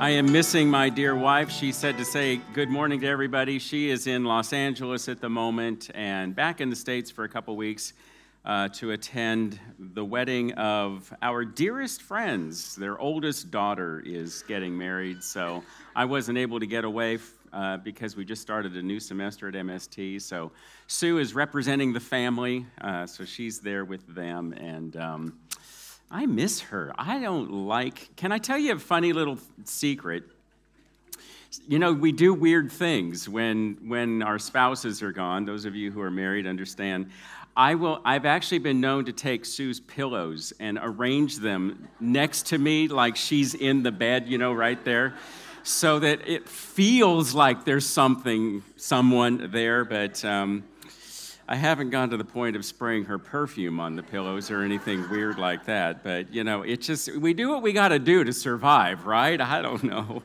I am missing my dear wife. She said to say good morning to everybody. She is in Los Angeles at the moment and back in the States for a couple weeks uh, to attend the wedding of our dearest friends. Their oldest daughter is getting married, so I wasn't able to get away uh, because we just started a new semester at MST. So Sue is representing the family, uh, so she's there with them, and um, I miss her. I don't like. Can I tell you a funny little secret? You know, we do weird things when when our spouses are gone. Those of you who are married understand. I will I've actually been known to take Sue's pillows and arrange them next to me like she's in the bed, you know, right there. So that it feels like there's something, someone there, but um, I haven't gone to the point of spraying her perfume on the pillows or anything weird like that. But, you know, it just, we do what we got to do to survive, right? I don't know.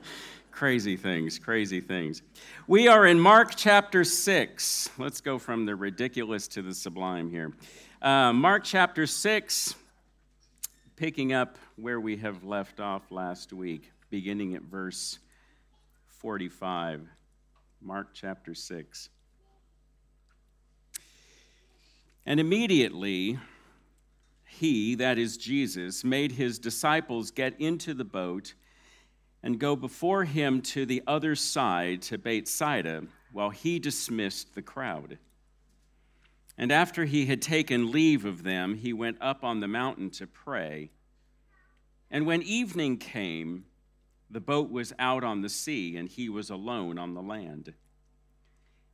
Crazy things, crazy things. We are in Mark chapter 6. Let's go from the ridiculous to the sublime here. Uh, Mark chapter 6, picking up where we have left off last week, beginning at verse 45. Mark chapter 6. And immediately, he, that is Jesus, made his disciples get into the boat and go before him to the other side to Bethsaida, while he dismissed the crowd. And after he had taken leave of them, he went up on the mountain to pray. And when evening came, the boat was out on the sea, and he was alone on the land.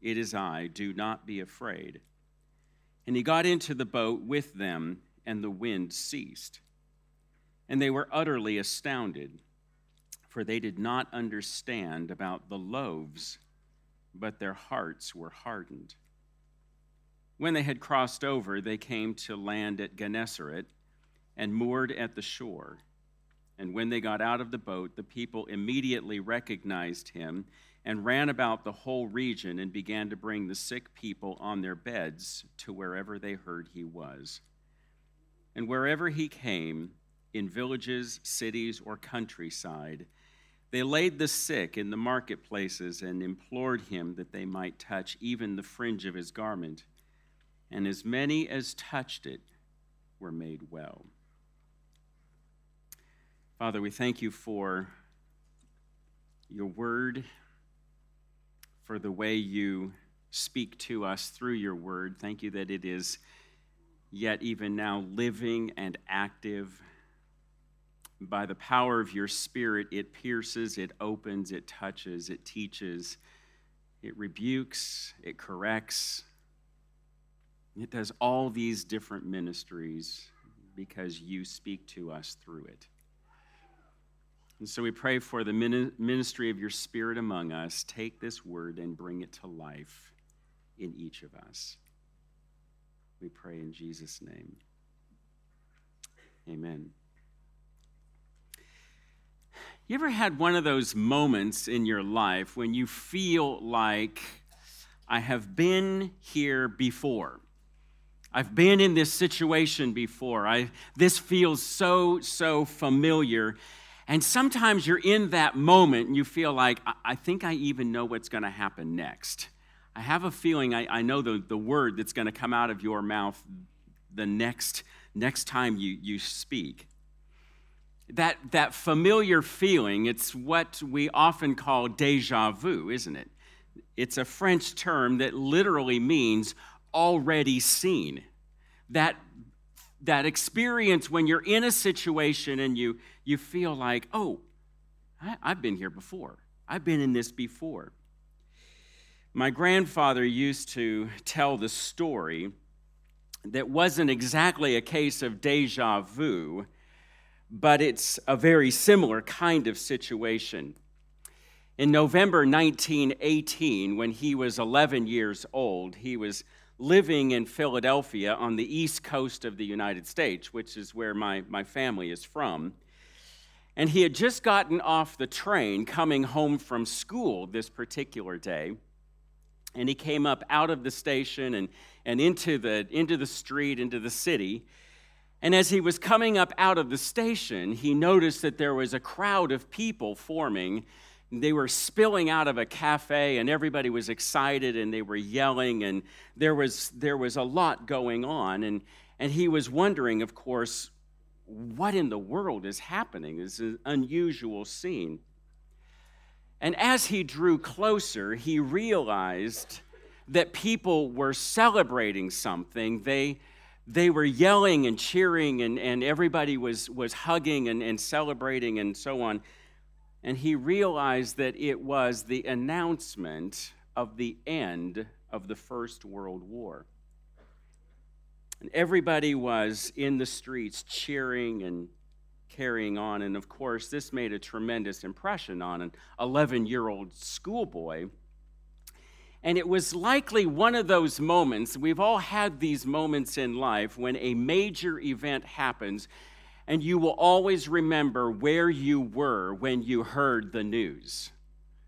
It is I, do not be afraid. And he got into the boat with them, and the wind ceased. And they were utterly astounded, for they did not understand about the loaves, but their hearts were hardened. When they had crossed over, they came to land at Gennesaret and moored at the shore. And when they got out of the boat, the people immediately recognized him and ran about the whole region and began to bring the sick people on their beds to wherever they heard he was. And wherever he came, in villages, cities, or countryside, they laid the sick in the marketplaces and implored him that they might touch even the fringe of his garment. And as many as touched it were made well. Father, we thank you for your word for the way you speak to us through your word. Thank you that it is yet even now living and active. By the power of your spirit, it pierces, it opens, it touches, it teaches, it rebukes, it corrects. It does all these different ministries because you speak to us through it. And so we pray for the ministry of your Spirit among us. Take this word and bring it to life in each of us. We pray in Jesus' name. Amen. You ever had one of those moments in your life when you feel like, I have been here before? I've been in this situation before. I, this feels so, so familiar. And sometimes you're in that moment and you feel like, I, I think I even know what's going to happen next. I have a feeling I, I know the, the word that's going to come out of your mouth the next, next time you, you speak. That, that familiar feeling, it's what we often call deja vu, isn't it? It's a French term that literally means already seen. That that experience when you're in a situation and you, you feel like, oh, I, I've been here before. I've been in this before. My grandfather used to tell the story that wasn't exactly a case of deja vu, but it's a very similar kind of situation. In November 1918, when he was 11 years old, he was living in Philadelphia on the east coast of the United States, which is where my, my family is from. And he had just gotten off the train coming home from school this particular day. And he came up out of the station and, and into, the, into the street, into the city. And as he was coming up out of the station, he noticed that there was a crowd of people forming they were spilling out of a cafe and everybody was excited and they were yelling and there was there was a lot going on. And and he was wondering of course what in the world is happening? It's an unusual scene. And as he drew closer he realized that people were celebrating something. They they were yelling and cheering and, and everybody was, was hugging and, and celebrating and so on and he realized that it was the announcement of the end of the First World War. And everybody was in the streets cheering and carrying on. And of course, this made a tremendous impression on an 11 year old schoolboy. And it was likely one of those moments, we've all had these moments in life when a major event happens and you will always remember where you were when you heard the news.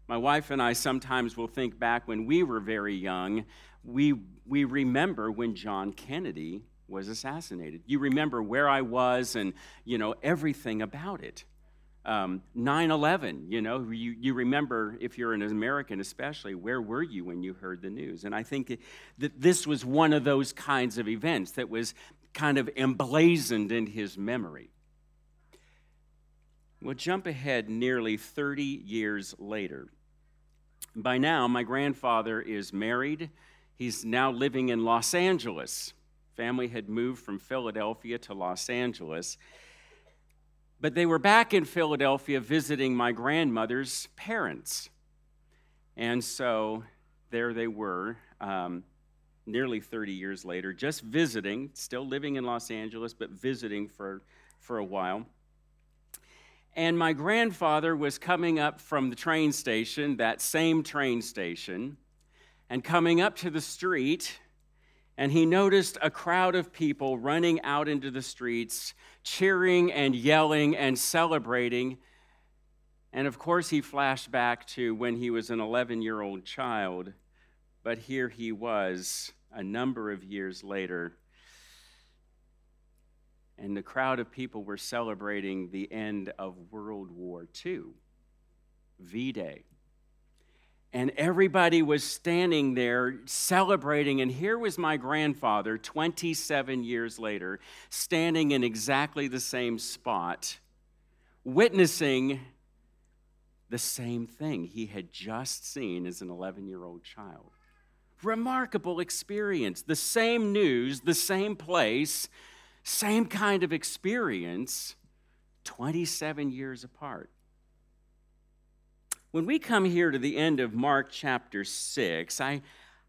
My wife and I sometimes will think back when we were very young, we, we remember when John Kennedy was assassinated. You remember where I was and, you know, everything about it. Um, 9 11, you know, you, you remember, if you're an American especially, where were you when you heard the news? And I think that this was one of those kinds of events that was kind of emblazoned in his memory. We'll jump ahead nearly 30 years later. By now, my grandfather is married. He's now living in Los Angeles. Family had moved from Philadelphia to Los Angeles. But they were back in Philadelphia visiting my grandmother's parents. And so there they were, um, nearly 30 years later, just visiting, still living in Los Angeles, but visiting for, for a while. And my grandfather was coming up from the train station, that same train station, and coming up to the street, and he noticed a crowd of people running out into the streets, cheering and yelling and celebrating. And of course, he flashed back to when he was an 11 year old child, but here he was a number of years later and the crowd of people were celebrating the end of World War II, V Day. And everybody was standing there celebrating. And here was my grandfather, 27 years later, standing in exactly the same spot, witnessing the same thing he had just seen as an 11 year old child. Remarkable experience. The same news, the same place, same kind of experience 27 years apart. When we come here to the end of Mark chapter 6, I,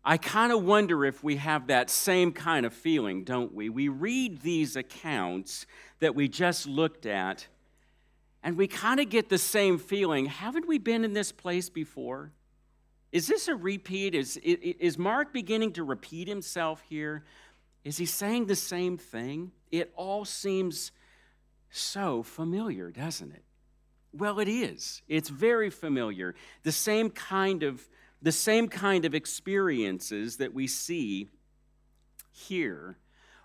I kind of wonder if we have that same kind of feeling, don't we? We read these accounts that we just looked at, and we kind of get the same feeling. Haven't we been in this place before? Is this a repeat? Is, is Mark beginning to repeat himself here? Is he saying the same thing? It all seems so familiar, doesn't it? Well, it is. It's very familiar. The same kind of the same kind of experiences that we see here,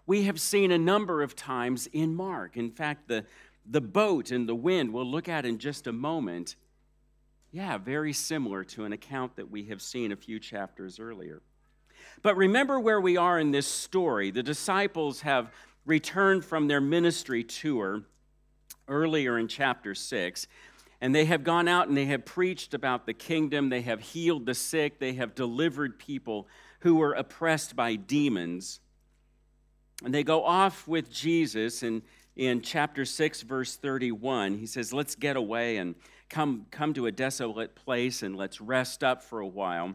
we have seen a number of times in Mark. In fact, the, the boat and the wind we'll look at in just a moment. Yeah, very similar to an account that we have seen a few chapters earlier. But remember where we are in this story. The disciples have returned from their ministry tour earlier in chapter 6. And they have gone out and they have preached about the kingdom. They have healed the sick. They have delivered people who were oppressed by demons. And they go off with Jesus in, in chapter 6, verse 31. He says, Let's get away and come, come to a desolate place and let's rest up for a while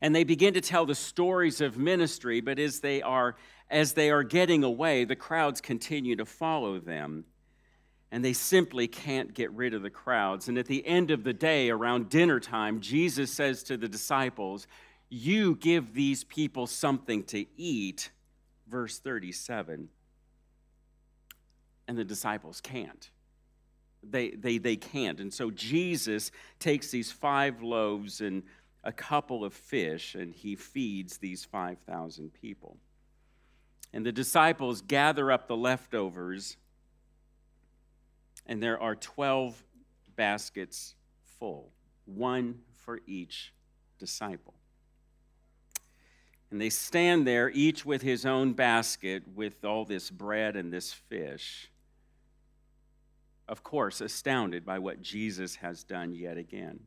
and they begin to tell the stories of ministry, but as they are as they are getting away, the crowds continue to follow them. and they simply can't get rid of the crowds. And at the end of the day, around dinner time, Jesus says to the disciples, You give these people something to eat. Verse 37. And the disciples can't. They, they, they can't. And so Jesus takes these five loaves and a couple of fish, and he feeds these 5,000 people. And the disciples gather up the leftovers and there are 12 baskets full, one for each disciple. And they stand there, each with his own basket, with all this bread and this fish. Of course, astounded by what Jesus has done yet again.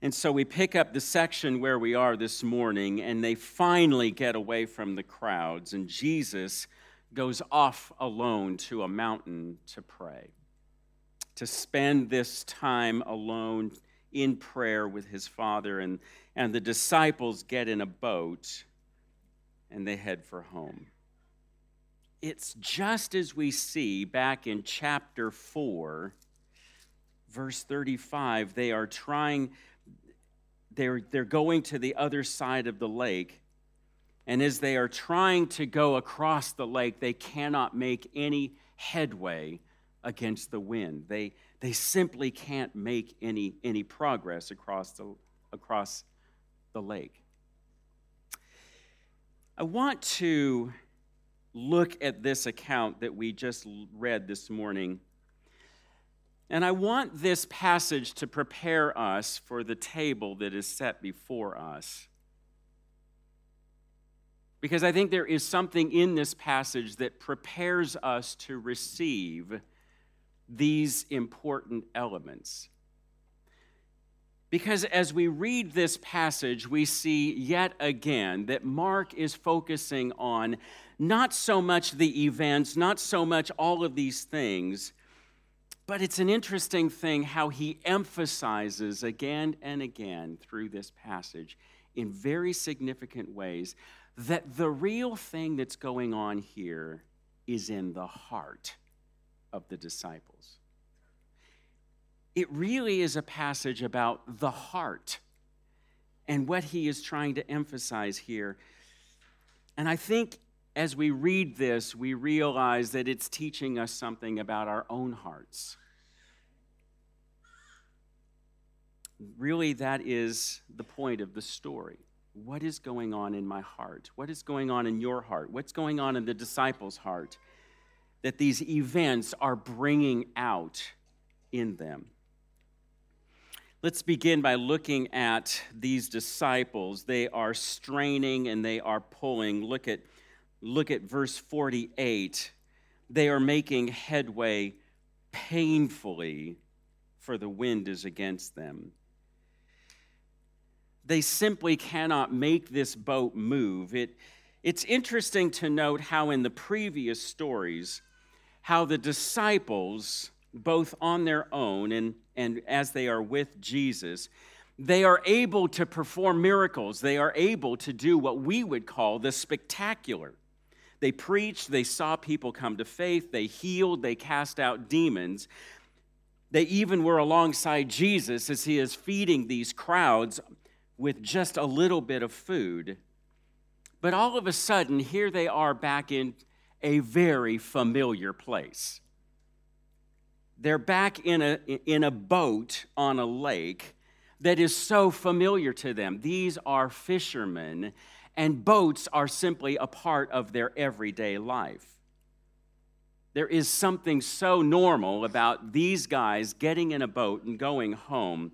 And so we pick up the section where we are this morning, and they finally get away from the crowds, and Jesus goes off alone to a mountain to pray, to spend this time alone in prayer with his father. And, and the disciples get in a boat and they head for home. It's just as we see back in chapter 4, verse 35. They are trying, they're, they're going to the other side of the lake and as they are trying to go across the lake, they cannot make any headway against the wind. They, they simply can't make any, any progress across the, across the lake. I want to look at this account that we just read this morning. And I want this passage to prepare us for the table that is set before us because I think there is something in this passage that prepares us to receive these important elements. Because as we read this passage, we see yet again that Mark is focusing on not so much the events, not so much all of these things, but it's an interesting thing how he emphasizes again and again through this passage in very significant ways that the real thing that's going on here is in the heart of the disciples. It really is a passage about the heart and what he is trying to emphasize here. And I think as we read this, we realize that it's teaching us something about our own hearts. Really, that is the point of the story what is going on in my heart? What is going on in your heart? What's going on in the disciples' heart that these events are bringing out in them? Let's begin by looking at these disciples. They are straining and they are pulling. Look at, look at verse 48. They are making headway painfully, for the wind is against them they simply cannot make this boat move. It, it's interesting to note how in the previous stories, how the disciples, both on their own and, and as they are with Jesus, they are able to perform miracles. They are able to do what we would call the spectacular. They preached, they saw people come to faith, they healed, they cast out demons. They even were alongside Jesus as he is feeding these crowds with just a little bit of food. But all of a sudden, here they are back in a very familiar place. They're back in a, in a boat on a lake that is so familiar to them. These are fishermen, and boats are simply a part of their everyday life. There is something so normal about these guys getting in a boat and going home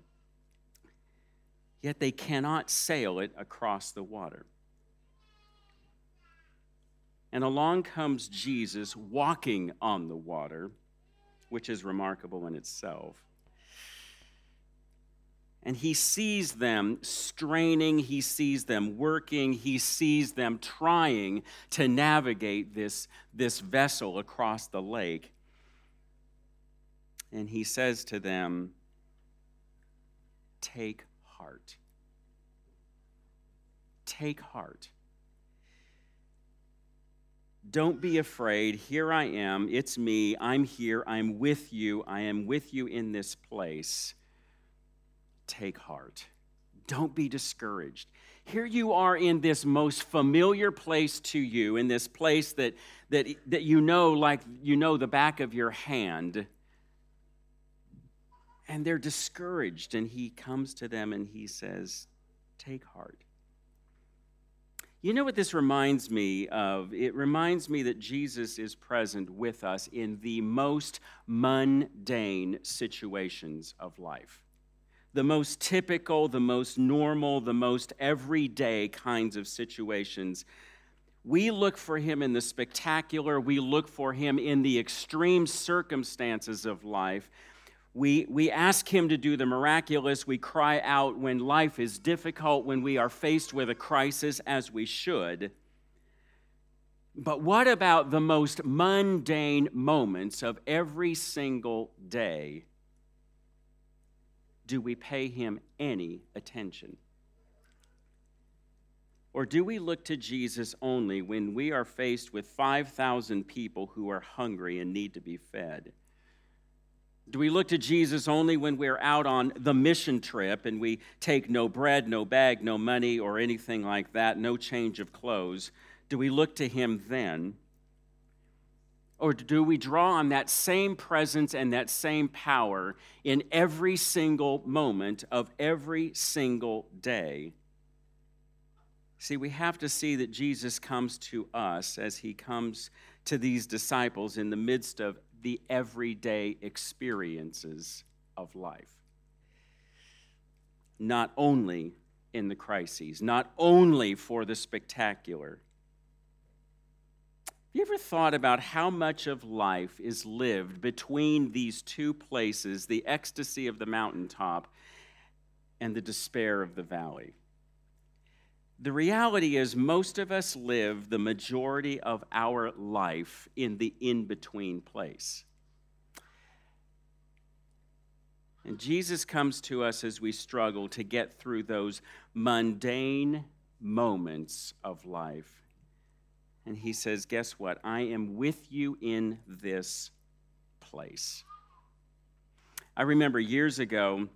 yet they cannot sail it across the water. And along comes Jesus walking on the water, which is remarkable in itself. And he sees them straining, he sees them working, he sees them trying to navigate this, this vessel across the lake. And he says to them, Take heart. Take heart. Don't be afraid. Here I am. It's me. I'm here. I'm with you. I am with you in this place. Take heart. Don't be discouraged. Here you are in this most familiar place to you, in this place that, that, that you know like you know the back of your hand. And they're discouraged, and he comes to them and he says, Take heart. You know what this reminds me of? It reminds me that Jesus is present with us in the most mundane situations of life. The most typical, the most normal, the most everyday kinds of situations. We look for him in the spectacular, we look for him in the extreme circumstances of life. We, we ask Him to do the miraculous. We cry out when life is difficult, when we are faced with a crisis, as we should. But what about the most mundane moments of every single day? Do we pay Him any attention? Or do we look to Jesus only when we are faced with 5,000 people who are hungry and need to be fed? Do we look to Jesus only when we're out on the mission trip and we take no bread, no bag, no money, or anything like that, no change of clothes? Do we look to him then? Or do we draw on that same presence and that same power in every single moment of every single day? See, we have to see that Jesus comes to us as he comes to these disciples in the midst of the everyday experiences of life. Not only in the crises, not only for the spectacular. Have you ever thought about how much of life is lived between these two places, the ecstasy of the mountaintop and the despair of the valley? The reality is, most of us live the majority of our life in the in between place. And Jesus comes to us as we struggle to get through those mundane moments of life. And he says, Guess what? I am with you in this place. I remember years ago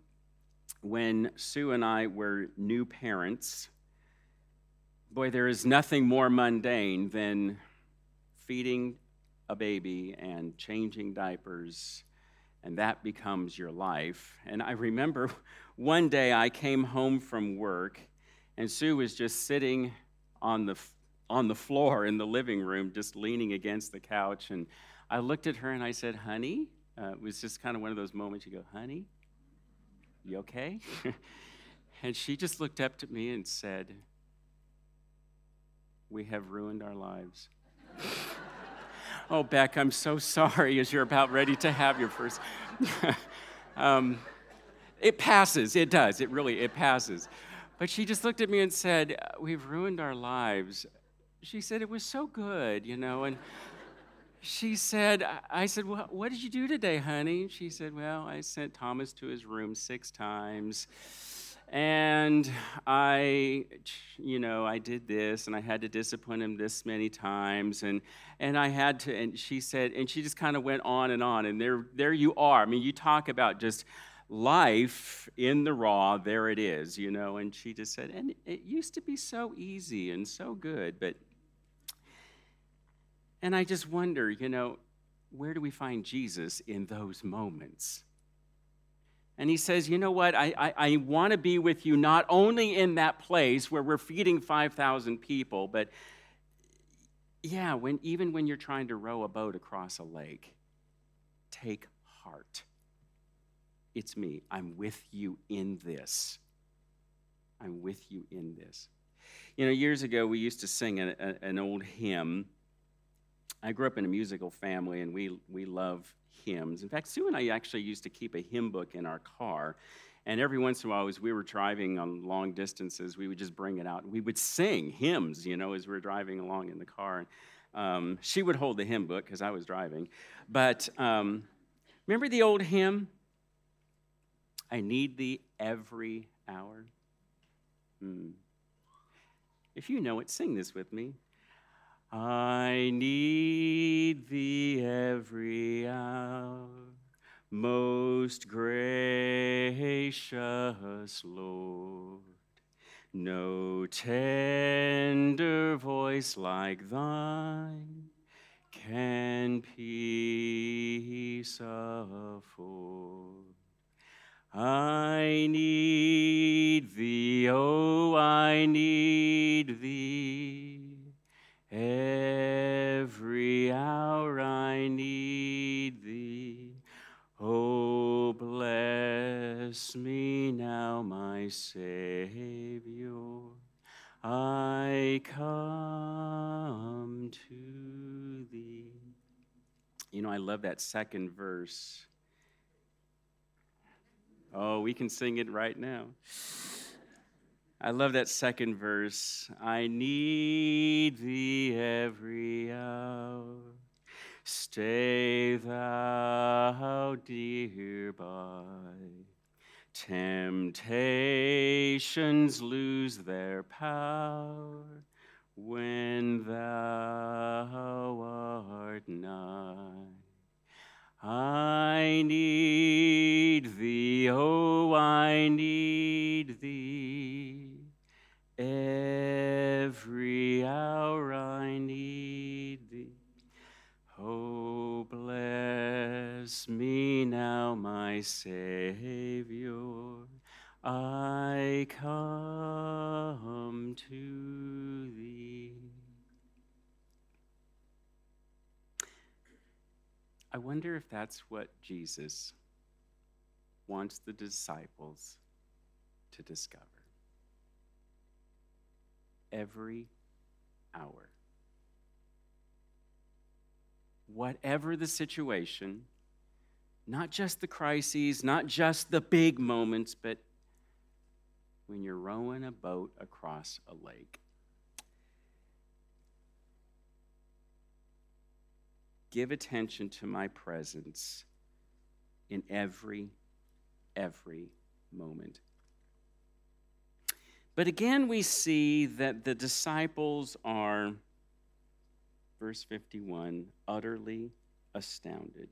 when Sue and I were new parents Boy, there is nothing more mundane than feeding a baby and changing diapers, and that becomes your life. And I remember one day I came home from work, and Sue was just sitting on the, on the floor in the living room, just leaning against the couch. And I looked at her and I said, Honey, uh, it was just kind of one of those moments you go, Honey, you okay? and she just looked up to me and said, we have ruined our lives. oh, Beck, I'm so sorry as you're about ready to have your first. um, it passes, it does, it really, it passes. But she just looked at me and said, We've ruined our lives. She said, It was so good, you know, and she said, I said, well, what did you do today, honey? She said, Well, I sent Thomas to his room six times and I, you know, I did this and I had to discipline him this many times and, and I had to, and she said, and she just kind of went on and on. And there, there you are. I mean, you talk about just life in the raw, there it is, you know. And she just said, and it used to be so easy and so good, but, and I just wonder, you know, where do we find Jesus in those moments? And he says, You know what? I, I, I want to be with you not only in that place where we're feeding 5,000 people, but yeah, when, even when you're trying to row a boat across a lake, take heart. It's me. I'm with you in this. I'm with you in this. You know, years ago, we used to sing a, a, an old hymn. I grew up in a musical family, and we, we love hymns. In fact, Sue and I actually used to keep a hymn book in our car. And every once in a while, as we were driving on long distances, we would just bring it out. We would sing hymns, you know, as we were driving along in the car. Um, she would hold the hymn book because I was driving. But um, remember the old hymn? I need thee every hour. Hmm. If you know it, sing this with me. I need thee every hour, most gracious Lord. No tender voice like thine can peace afford. I need thee, oh, I need thee. Every hour I need thee. Oh, bless me now, my Savior. I come to thee. You know, I love that second verse. Oh, we can sing it right now. I love that second verse. I need thee Stay thou dear by. Temptations lose their power when thou art nigh. I need thee, oh, I need thee. Every hour I need thee. Oh, bless me now, my Savior. I come to thee. I wonder if that's what Jesus wants the disciples to discover. Every hour. Whatever the situation, not just the crises, not just the big moments, but when you're rowing a boat across a lake. give attention to my presence in every, every moment. But again, we see that the disciples are, verse 51, utterly astounded.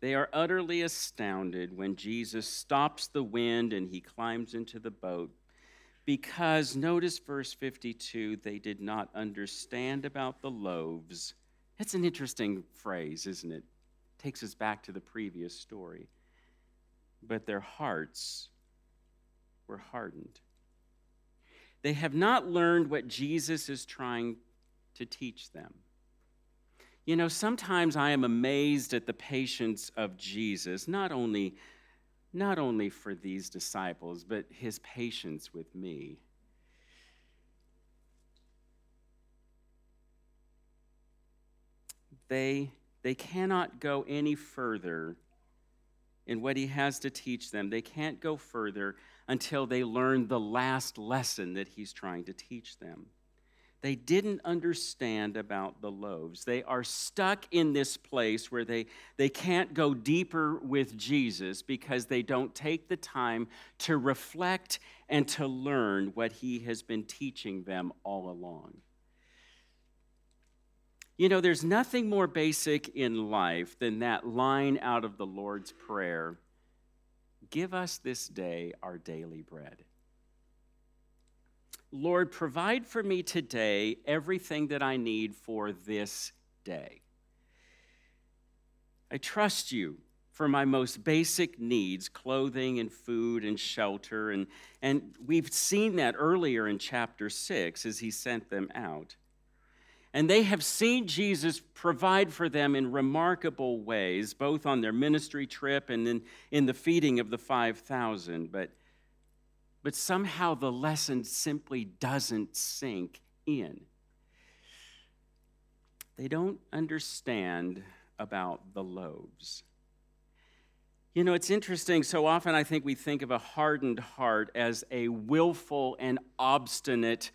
They are utterly astounded when Jesus stops the wind and he climbs into the boat because, notice verse 52, they did not understand about the loaves that's an interesting phrase, isn't it? Takes us back to the previous story. But their hearts were hardened. They have not learned what Jesus is trying to teach them. You know, sometimes I am amazed at the patience of Jesus, not only, not only for these disciples, but his patience with me. they, they cannot go any further in what he has to teach them. They can't go further until they learn the last lesson that he's trying to teach them. They didn't understand about the loaves. They are stuck in this place where they, they can't go deeper with Jesus because they don't take the time to reflect and to learn what he has been teaching them all along. You know, there's nothing more basic in life than that line out of the Lord's Prayer Give us this day our daily bread. Lord, provide for me today everything that I need for this day. I trust you for my most basic needs clothing and food and shelter. And, and we've seen that earlier in chapter 6 as he sent them out. And they have seen Jesus provide for them in remarkable ways, both on their ministry trip and in, in the feeding of the 5,000. But, but somehow the lesson simply doesn't sink in. They don't understand about the loaves. You know, it's interesting. So often I think we think of a hardened heart as a willful and obstinate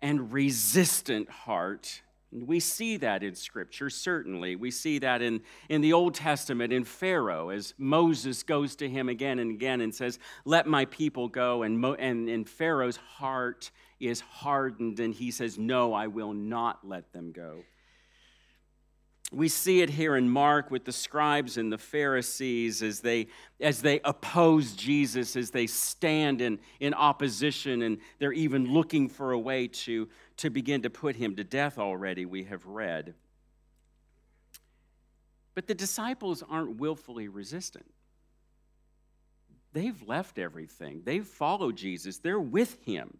and resistant heart We see that in Scripture, certainly. We see that in, in the Old Testament, in Pharaoh, as Moses goes to him again and again and says, Let my people go. And, Mo, and, and Pharaoh's heart is hardened, and he says, No, I will not let them go. We see it here in Mark with the scribes and the Pharisees as they, as they oppose Jesus, as they stand in, in opposition, and they're even looking for a way to, to begin to put him to death already, we have read. But the disciples aren't willfully resistant. They've left everything, they've followed Jesus, they're with him.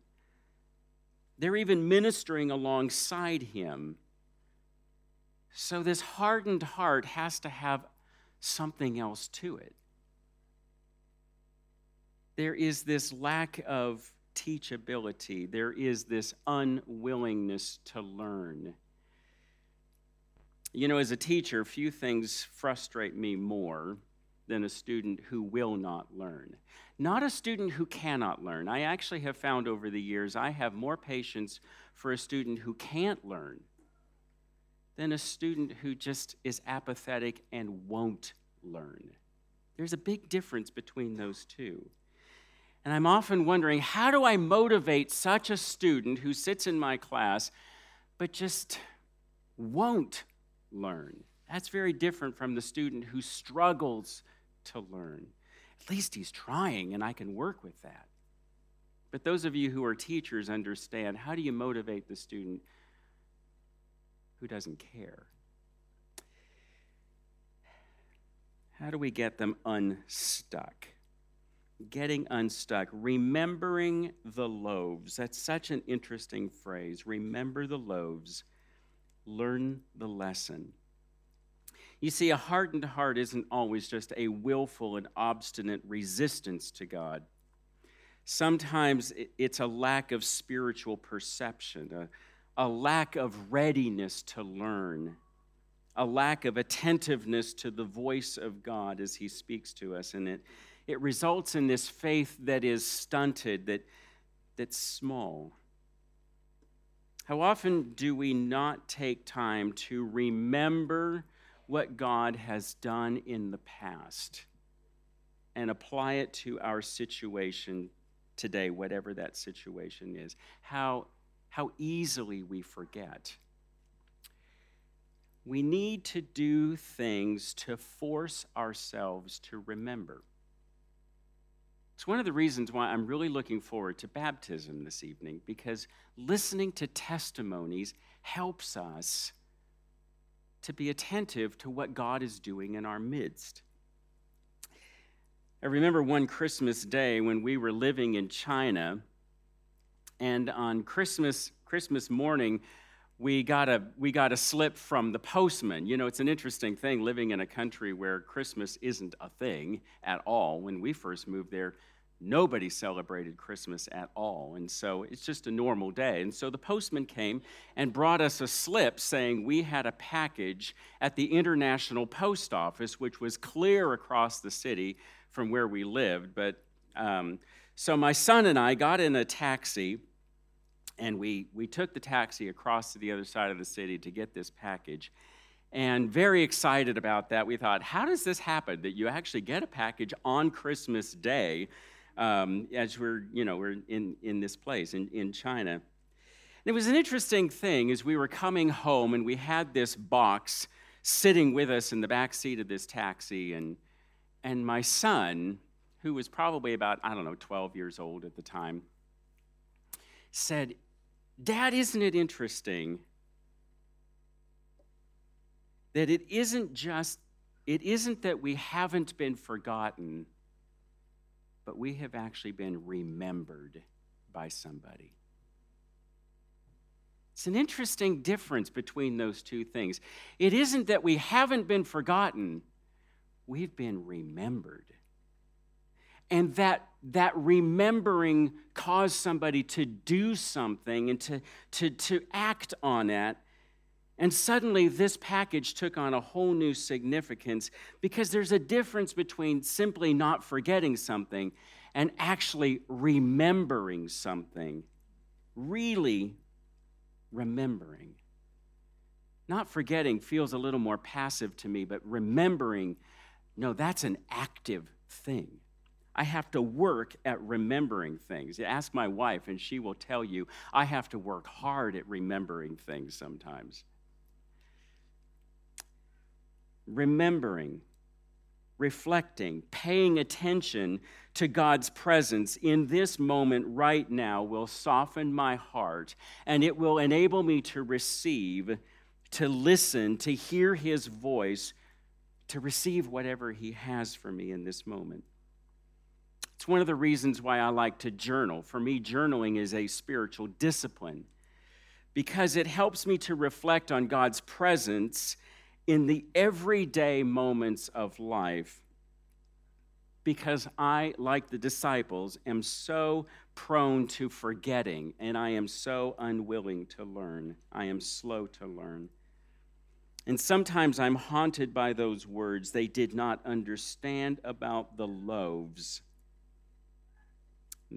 They're even ministering alongside him. So, this hardened heart has to have something else to it. There is this lack of teachability, there is this unwillingness to learn. You know, as a teacher, few things frustrate me more than a student who will not learn. Not a student who cannot learn. I actually have found over the years I have more patience for a student who can't learn than a student who just is apathetic and won't learn. There's a big difference between those two. And I'm often wondering how do I motivate such a student who sits in my class but just won't learn? That's very different from the student who struggles to learn. At least he's trying, and I can work with that. But those of you who are teachers understand how do you motivate the student who doesn't care? How do we get them unstuck? Getting unstuck, remembering the loaves. That's such an interesting phrase. Remember the loaves, learn the lesson. You see, a hardened heart isn't always just a willful and obstinate resistance to God. Sometimes it's a lack of spiritual perception, a a lack of readiness to learn, a lack of attentiveness to the voice of God as He speaks to us. And it, it results in this faith that is stunted, that, that's small. How often do we not take time to remember what God has done in the past and apply it to our situation today, whatever that situation is? How how easily we forget. We need to do things to force ourselves to remember. It's one of the reasons why I'm really looking forward to baptism this evening, because listening to testimonies helps us to be attentive to what God is doing in our midst. I remember one Christmas day when we were living in China and on Christmas Christmas morning, we got a we got a slip from the postman. You know, it's an interesting thing living in a country where Christmas isn't a thing at all. When we first moved there, nobody celebrated Christmas at all. And so it's just a normal day. And so the postman came and brought us a slip saying we had a package at the International Post Office, which was clear across the city from where we lived. But um, so my son and I got in a taxi and we, we took the taxi across to the other side of the city to get this package. And very excited about that, we thought, how does this happen that you actually get a package on Christmas Day um, as we're, you know, we're in, in this place in, in China? And it was an interesting thing as we were coming home and we had this box sitting with us in the back seat of this taxi. And, and my son, who was probably about, I don't know, 12 years old at the time, said, Dad, isn't it interesting that it isn't just, it isn't that we haven't been forgotten, but we have actually been remembered by somebody. It's an interesting difference between those two things. It isn't that we haven't been forgotten, we've been remembered and that that remembering caused somebody to do something and to, to, to act on it. And suddenly this package took on a whole new significance because there's a difference between simply not forgetting something and actually remembering something. Really remembering. Not forgetting feels a little more passive to me, but remembering, no, that's an active thing. I have to work at remembering things. Ask my wife, and she will tell you, I have to work hard at remembering things sometimes. Remembering, reflecting, paying attention to God's presence in this moment right now will soften my heart and it will enable me to receive, to listen, to hear His voice, to receive whatever He has for me in this moment. It's one of the reasons why I like to journal. For me, journaling is a spiritual discipline because it helps me to reflect on God's presence in the everyday moments of life. Because I, like the disciples, am so prone to forgetting and I am so unwilling to learn. I am slow to learn. And sometimes I'm haunted by those words. They did not understand about the loaves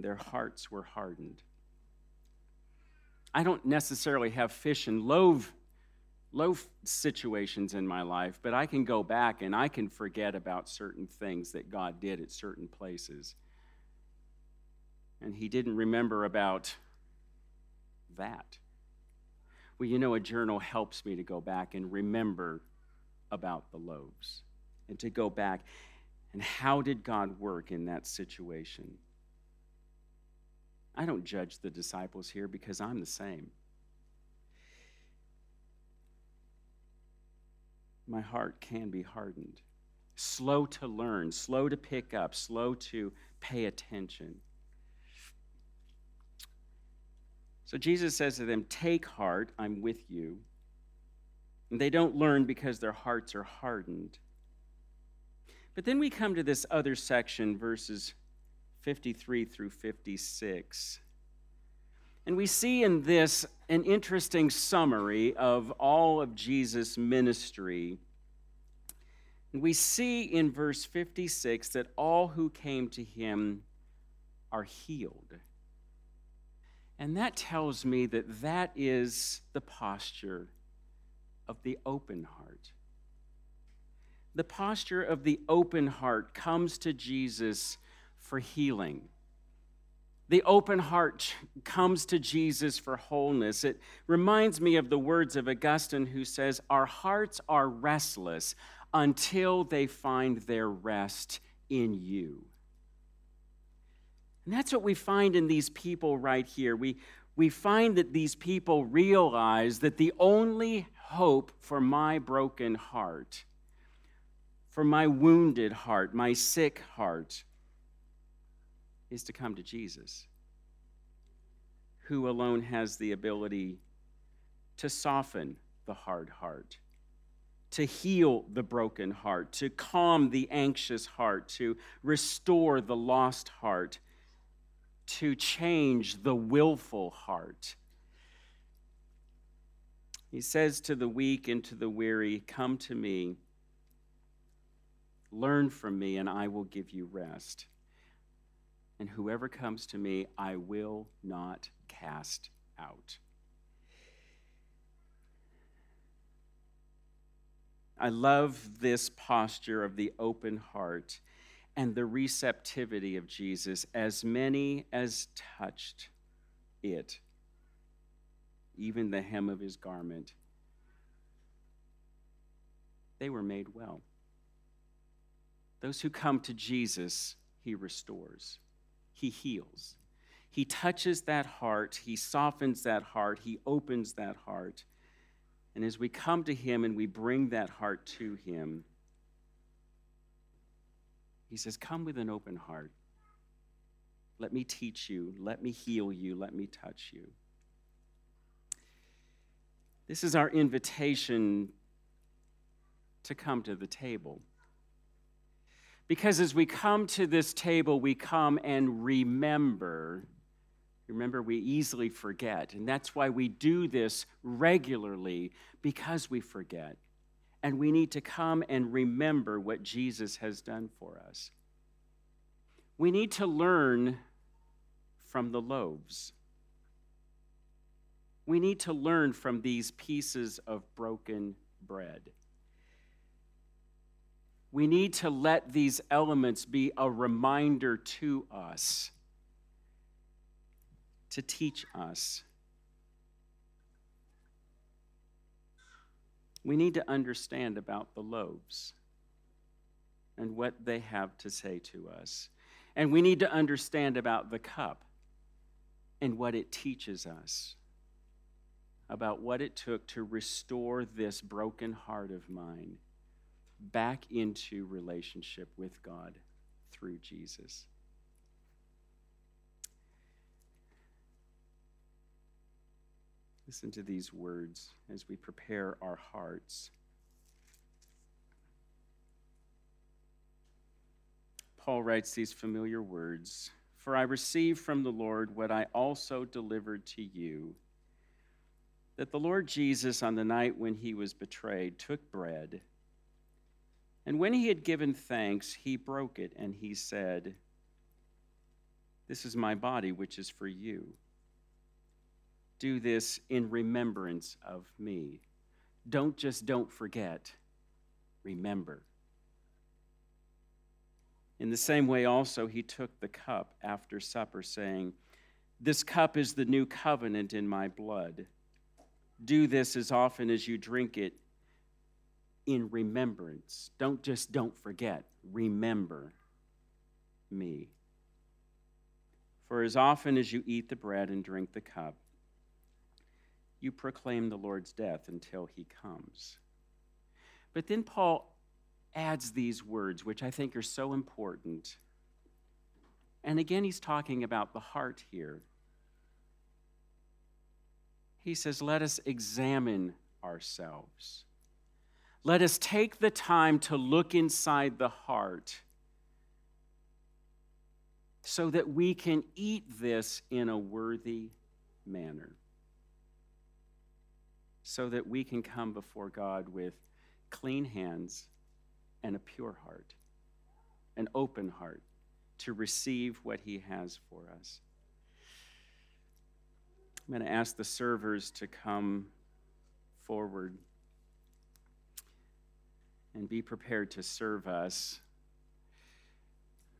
their hearts were hardened. I don't necessarily have fish and loaf, loaf situations in my life, but I can go back and I can forget about certain things that God did at certain places. And He didn't remember about that. Well, you know, a journal helps me to go back and remember about the loaves and to go back and how did God work in that situation? I don't judge the disciples here because I'm the same. My heart can be hardened, slow to learn, slow to pick up, slow to pay attention. So Jesus says to them, Take heart, I'm with you. And they don't learn because their hearts are hardened. But then we come to this other section, verses 53 through 56. And we see in this an interesting summary of all of Jesus' ministry. And we see in verse 56 that all who came to him are healed. And that tells me that that is the posture of the open heart. The posture of the open heart comes to Jesus for healing. The open heart comes to Jesus for wholeness. It reminds me of the words of Augustine, who says, Our hearts are restless until they find their rest in you. And that's what we find in these people right here. We, we find that these people realize that the only hope for my broken heart, for my wounded heart, my sick heart, is to come to Jesus, who alone has the ability to soften the hard heart, to heal the broken heart, to calm the anxious heart, to restore the lost heart, to change the willful heart. He says to the weak and to the weary, Come to me, learn from me, and I will give you rest and whoever comes to me, I will not cast out. I love this posture of the open heart and the receptivity of Jesus. As many as touched it, even the hem of his garment, they were made well. Those who come to Jesus, he restores he heals. He touches that heart, he softens that heart, he opens that heart. And as we come to him and we bring that heart to him, he says, Come with an open heart. Let me teach you. Let me heal you. Let me touch you. This is our invitation to come to the table. Because as we come to this table, we come and remember. Remember, we easily forget. And that's why we do this regularly, because we forget. And we need to come and remember what Jesus has done for us. We need to learn from the loaves. We need to learn from these pieces of broken bread. We need to let these elements be a reminder to us, to teach us. We need to understand about the loaves and what they have to say to us. And we need to understand about the cup and what it teaches us about what it took to restore this broken heart of mine back into relationship with God through Jesus. Listen to these words as we prepare our hearts. Paul writes these familiar words For I received from the Lord what I also delivered to you that the Lord Jesus, on the night when he was betrayed, took bread. And when he had given thanks, he broke it and he said, This is my body, which is for you. Do this in remembrance of me. Don't just don't forget, remember. In the same way, also, he took the cup after supper, saying, This cup is the new covenant in my blood. Do this as often as you drink it in remembrance. Don't just don't forget, remember me. For as often as you eat the bread and drink the cup, you proclaim the Lord's death until he comes. But then Paul adds these words, which I think are so important. And again, he's talking about the heart here. He says, Let us examine ourselves. Let us take the time to look inside the heart so that we can eat this in a worthy manner. So that we can come before God with clean hands and a pure heart, an open heart to receive what He has for us. I'm going to ask the servers to come forward and be prepared to serve us.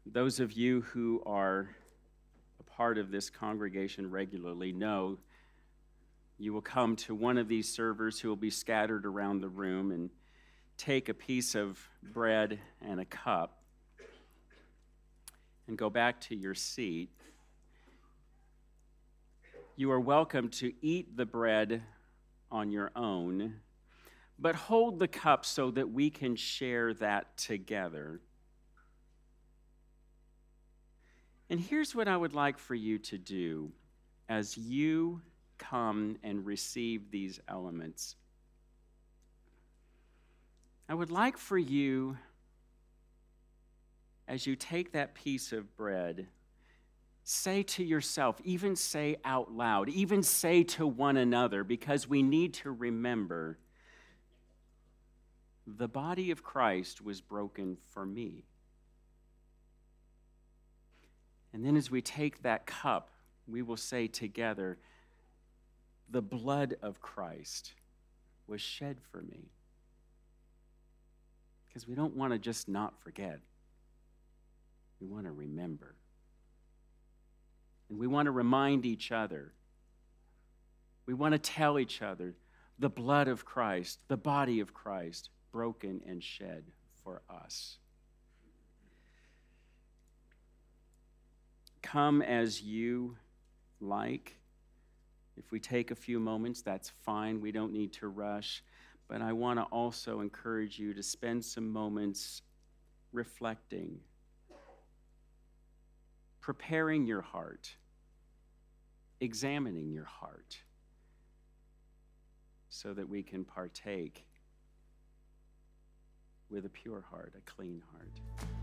Those of you who are a part of this congregation regularly know you will come to one of these servers who will be scattered around the room and take a piece of bread and a cup and go back to your seat. You are welcome to eat the bread on your own, but hold the cup so that we can share that together. And here's what I would like for you to do as you come and receive these elements. I would like for you, as you take that piece of bread, say to yourself, even say out loud, even say to one another, because we need to remember the body of Christ was broken for me. And then as we take that cup, we will say together, the blood of Christ was shed for me because we don't want to just not forget. We want to remember. And we want to remind each other. We want to tell each other the blood of Christ, the body of Christ, broken and shed for us. Come as you like. If we take a few moments, that's fine. We don't need to rush. But I want to also encourage you to spend some moments reflecting, preparing your heart, examining your heart, so that we can partake with a pure heart, a clean heart.